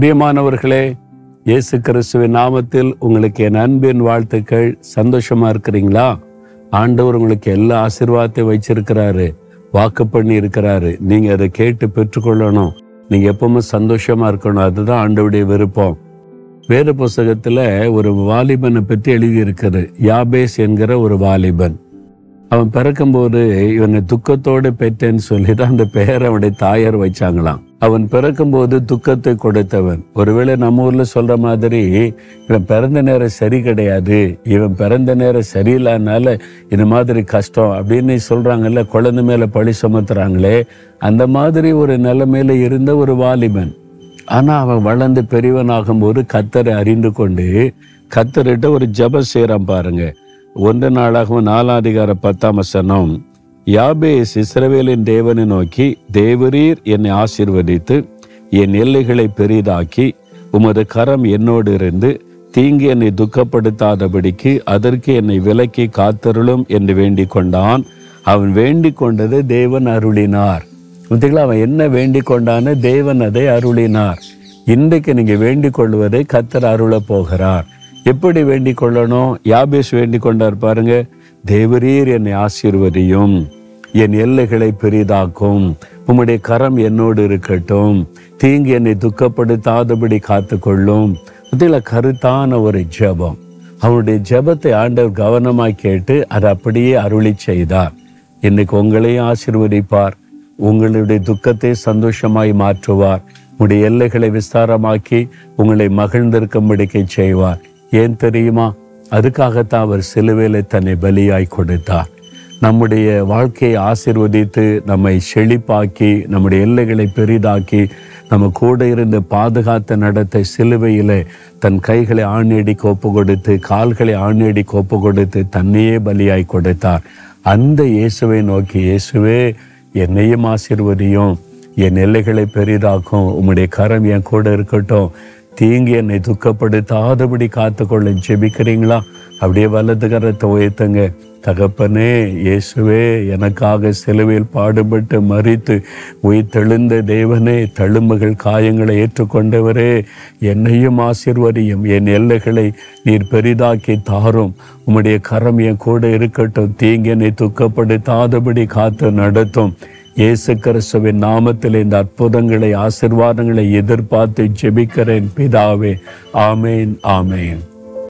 பிரியமானவர்களே இயேசு கிறிஸ்துவின் நாமத்தில் உங்களுக்கு என் அன்பின் வாழ்த்துக்கள். சந்தோஷமா இருக்கிறீங்களா? ஆண்டவர் உங்களுக்கு எல்லா ஆசீர்வாதத்தையும் வச்சிருக்கிறாரு வாக்கு பண்ணி இருக்கிறாரு. நீங்க அதை கேட்டு பெற்றுக்கொள்ளணும். நீங்க எப்பவுமே சந்தோஷமா இருக்கணும். அதுதான் ஆண்டவுடைய விருப்பம். வேறு புஸ்தகத்துல ஒரு வாலிபனை பற்றி எழுதியிருக்கிறது. யாபேஸ் என்கிற ஒரு வாலிபன். அவன் பிறக்கும்போது இவனை துக்கத்தோடு பெற்றேன்னு சொல்லி தான் அந்த பெயரை அவனுடைய தாயார் வச்சாங்களாம். அவன் பிறக்கும்போது துக்கத்தை கொடுத்தவன். ஒருவேளை நம்ம ஊர்ல சொல்ற மாதிரி இவன் பிறந்த நேரம் சரி கிடையாது இவன் பிறந்த நேரம் சரியில்லாதனால இந்த மாதிரி கஷ்டம் அப்படின்னு சொல்றாங்கல்ல குழந்தை மேல பழி சுமத்துறாங்களே அந்த மாதிரி ஒரு நிலைமையில இருந்த ஒரு வாலிபன். ஆனா அவன் வளர்ந்து பெரியவனாகும்போது கத்தரை அறிந்து கொண்டு கத்தர்கிட்ட ஒரு ஜபம் செய்யறான் பாருங்க. ஒன்று நாளாகவும் நாலாம் அதிகார பத்தாம் வசனம் யாபேஸ் இஸ்ரவேலின் தேவனை நோக்கி தேவரீர் என்னை ஆசிர்வதித்து என் எல்லைகளை பெரிதாக்கி உமது கரம் என்னோடு இருந்து தீங்கு என்னை துக்கப்படுத்தாதபடிக்கு அதற்கு என்னை விலக்கி காத்தருளும் என்று வேண்டிக் கொண்டான். அவன் வேண்டிக் கொண்டது தேவன் அருளினார். பார்த்தீங்களா அவன் என்ன வேண்டிக் கொண்டான்னு தேவன் அதை அருளினார். இன்றைக்கு நீங்கள் வேண்டிக் கொள்வதை கத்தர் அருள போகிறார். எப்படி வேண்டிக் கொள்ளணும்? யாபேஸ் வேண்டிக் கொண்டார் பாருங்க. தேவரீர் என்னை ஆசீர்வதியும். என் எல்லைகளை பெரிதாக்கும். உம்முடைய கரம் என்னோடு இருக்கட்டும். தீங்கு என்னை துக்கப்படுத்தாதபடி காத்துக்கொள்ளும். இதில் கருத்தான ஒரு ஜெபம். அவனுடைய ஜெபத்தை ஆண்டவர் கவனமாய் கேட்டு அதை அப்படியே அருளி செய்தார். இன்னைக்கு உங்களையும் ஆசீர்வதிப்பார். உங்களுடைய துக்கத்தை சந்தோஷமாய் மாற்றுவார். உங்களுடைய எல்லைகளை விஸ்தாரமாக்கி உங்களை மகிழ்ந்திருக்கும்படிக்கை செய்வார். ஏன் தெரியுமா? அதுக்காகத்தான் அவர் சிலுவையில தன்னை பலியாய் கொடுத்தார். நம்முடைய வாழ்க்கையை ஆசிர்வதித்து நம்மை செழிப்பாக்கி நம்முடைய எல்லைகளை பெரிதாக்கி நம்ம கூட இருந்து பாதுகாத்த நடத்தை சிலுவையில் தன் கைகளை ஆணியடிக்கு ஒப்பு கொடுத்து கால்களை ஆணியடிக்கு ஒப்பு கொடுத்து தன்னையே பலியாய் கொடுத்தார். அந்த இயேசுவை நோக்கி இயேசுவே என்னையும் ஆசிர்வதியும் என் எல்லைகளை பெரிதாக்கும் உம்முடைய கரம் என் கூட இருக்கட்டும். தீங்கு என்னை துக்கப்படுத்தாதபடி காத்துக்கொள்ள ஜெபிக்கிறீங்களா? அப்படியே வலது கரத்தை உயர்த்துங்க. தகப்பனே இயேசுவே எனக்காக சிலுவையில் பாடுபட்டு மறித்து உயிர்த்தெழுந்த தேவனே தழும்புகள் காயங்களை ஏற்றுக்கொண்டவரே என்னையும் ஆசீர்வதியும். என் எல்லைகளை நீர் பெரிதாக்கி தாரும். உம்முடைய கரம் என் கூட இருக்கட்டும். தீங்கினை துக்கப்படுத்தாதபடி காத்து நடத்தும். இயேசு கிறிஸ்துவின் நாமத்தில் இந்த அற்புதங்களை ஆசிர்வாதங்களை எதிர்பார்த்து ஜெபிக்கிறேன் பிதாவே. ஆமேன் ஆமேன்.